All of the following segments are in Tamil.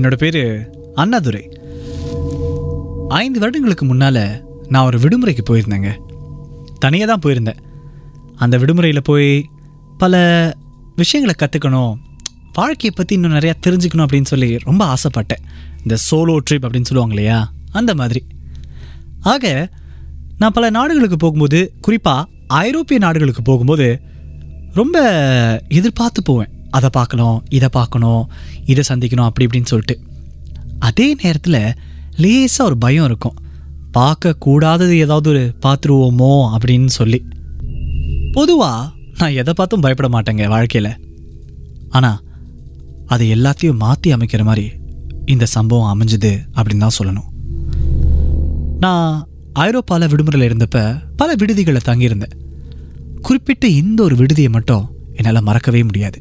என்னோட பேர் அண்ணாதுரை. ஐந்து வருடங்களுக்கு முன்னால் நான் ஒரு விடுமுறைக்கு போயிருந்தேங்க. தனியாக தான் போயிருந்தேன். அந்த விடுமுறையில் போய் பல விஷயங்களை கற்றுக்கணும் வாழ்க்கையை பற்றி இன்னும் நிறையா தெரிஞ்சுக்கணும் அப்படின்னு சொல்லி ரொம்ப ஆசைப்பட்டேன். இந்த சோலோ ட்ரிப் அப்படின்னு சொல்லுவாங்க இல்லையா? அந்த மாதிரி. ஆக நான் பல நாடுகளுக்கு போகும்போது குறிப்பாக ஐரோப்பிய நாடுகளுக்கு போகும்போது ரொம்ப எதிர்பார்த்து போவேன். அதை பார்க்கணும் இதை பார்க்கணும் இதை சந்திக்கணும் அப்படி இப்படின்னு சொல்லிட்டு. அதே நேரத்தில் லேசாக ஒரு பயம் இருக்கும். பார்க்கக்கூடாதது ஏதாவது ஒரு பார்த்துருவோமோ அப்படின்னு சொல்லி. பொதுவாக நான் எதை பார்த்தும் பயப்பட மாட்டேங்க வாழ்க்கையில். ஆனால் அதை எல்லாத்தையும் மாற்றி அமைக்கிற மாதிரி இந்த சம்பவம் அமைஞ்சுது அப்படின்னு தான் சொல்லணும். நான் ஐரோப்பாவில் விடுமுறையில் இருந்தப்ப பல விடுதிகளை தங்கியிருந்தேன். குறிப்பிட்ட இந்த ஒரு விடுதியை மட்டும் என்னால் மறக்கவே முடியாது.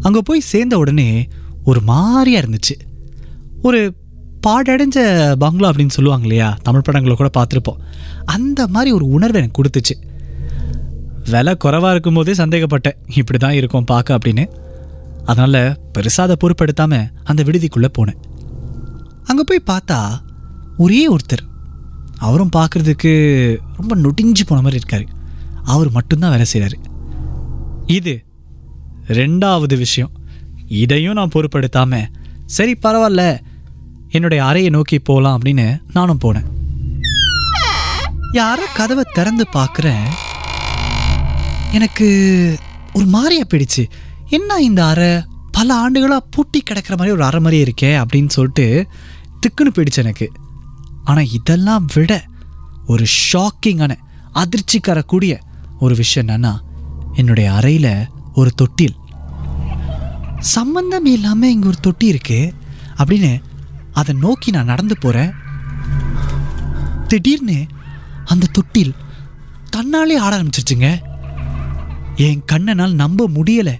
அங்கே போய் சேர்ந்த உடனே ஒரு மாதிரியாக இருந்துச்சு. ஒரு பாடடைஞ்ச பங்களா அப்படின்னு சொல்லுவாங்க இல்லையா? தமிழ் படங்களை கூட பார்த்துருப்போம். அந்த மாதிரி ஒரு உணர்வு எனக்கு கொடுத்துச்சு. விலை குறைவாக இருக்கும்போதே சந்தேகப்பட்டேன். இப்படி தான் இருக்கும் பார்க்க அப்படின்னு. அதனால் பெருசாக அதை பொறுப்பெடுத்தாமல் அந்த விடுதிக்குள்ளே போனேன். அங்கே போய் பார்த்தா ஒரே ஒருத்தர். அவரும் பார்க்குறதுக்கு ரொம்ப நொடிஞ்சு போன மாதிரி இருக்கார். அவர் மட்டும்தான் வேலை செய்கிறாரு இது ரெண்டாவது விஷயம். இதையும் நான் பொருட்படுத்தாமல் சரி பரவாயில்ல என்னுடைய அறையை நோக்கி போகலாம் அப்படின்னு நானும் போனேன். யாரோ கதவை திறந்து பார்க்குறேன் எனக்கு ஒரு மாதிரியா போயிடுச்சு. என்ன இந்த அறை? பல ஆண்டுகளாக பூட்டி கிடக்கிற மாதிரி ஒரு அறை மாதிரியே இருக்கே அப்படின்னு சொல்லிட்டு திக்குன்னு போயிடுச்சு எனக்கு. ஆனால் இதெல்லாம் விட ஒரு ஷாக்கிங்கான அதிர்ச்சிக்கரக்கூடிய ஒரு விஷயம் என்னன்னா என்னுடைய அறையில் ஒரு தொட்டில். சம்பந்தம் இல்லாமல் இங்கே ஒரு தொட்டி இருக்கு. அப்படின்னு அதை நோக்கி நான் நடந்து போகிறேன் திடீர்னு அந்த தொட்டில் தன்னாலே ஆட ஆரம்பிச்சிருச்சுங்க. என் கண்ணனால் நம்ப முடியலை.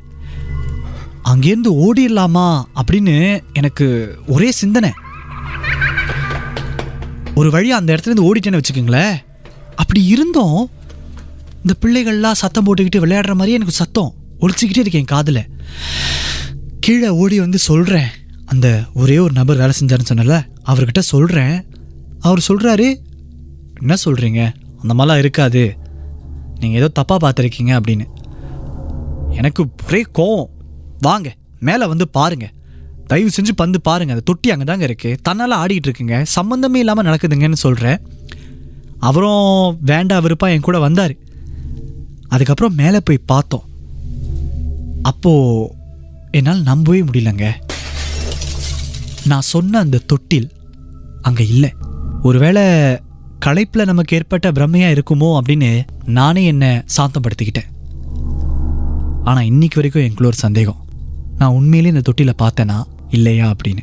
அங்கேருந்து ஓடிடலாமா அப்படின்னு எனக்கு ஒரே சிந்தனை. ஒரு வழி அந்த இடத்துல இருந்து ஓடிட்டேன்னு வச்சுக்கோங்களேன். அப்படி இருந்தும். இந்த பிள்ளைகள்லாம் சத்தம் போட்டுக்கிட்டு விளையாடுற மாதிரியே எனக்கு சத்தம். ஒழிச்சிக்கிட்டே இருக்கேன் என் காதில். கீழே ஓடி வந்து சொல்கிறேன் அந்த ஒரே ஒரு நபர் வேலை செஞ்சாருன்னு சொன்னல அவர்கிட்ட சொல்கிறேன் அவர் சொல்கிறாரு என்ன சொல்கிறீங்க அந்த மாதிரிலாம் இருக்காது. நீங்கள் ஏதோ தப்பாக பார்த்துருக்கீங்க அப்படின்னு. எனக்கு ஒரே கோவம். வாங்க மேலே வந்து பாருங்கள் தயவு செஞ்சு பந்து பாருங்கள் அந்த தொட்டி அங்கே தாங்க இருக்குது தன்னால் ஆடிட்டு இருக்குங்க. சம்மந்தமே இல்லாமல் நடக்குதுங்கன்னு சொல்கிறேன் அவரும் வேண்டா விருப்பம் என் கூட வந்தார். அதுக்கப்புறம் மேலே போய் பார்த்தோம். அப்போது என்னால் நம்பவே முடியலங்க. நான் சொன்ன அந்த தொட்டில் அங்கே இல்லை. ஒருவேளை களைப்பில் நமக்கு ஏற்பட்ட பிரம்மையாக இருக்குமோ அப்படின்னு நானே என்னை சாந்தப்படுத்திக்கிட்டேன். ஆனால் இன்னைக்கு வரைக்கும் எனக்குள்ள ஒரு சந்தேகம். நான் உண்மையிலேயே இந்த தொட்டியில் பார்த்தேனா? இல்லையா அப்படின்னு.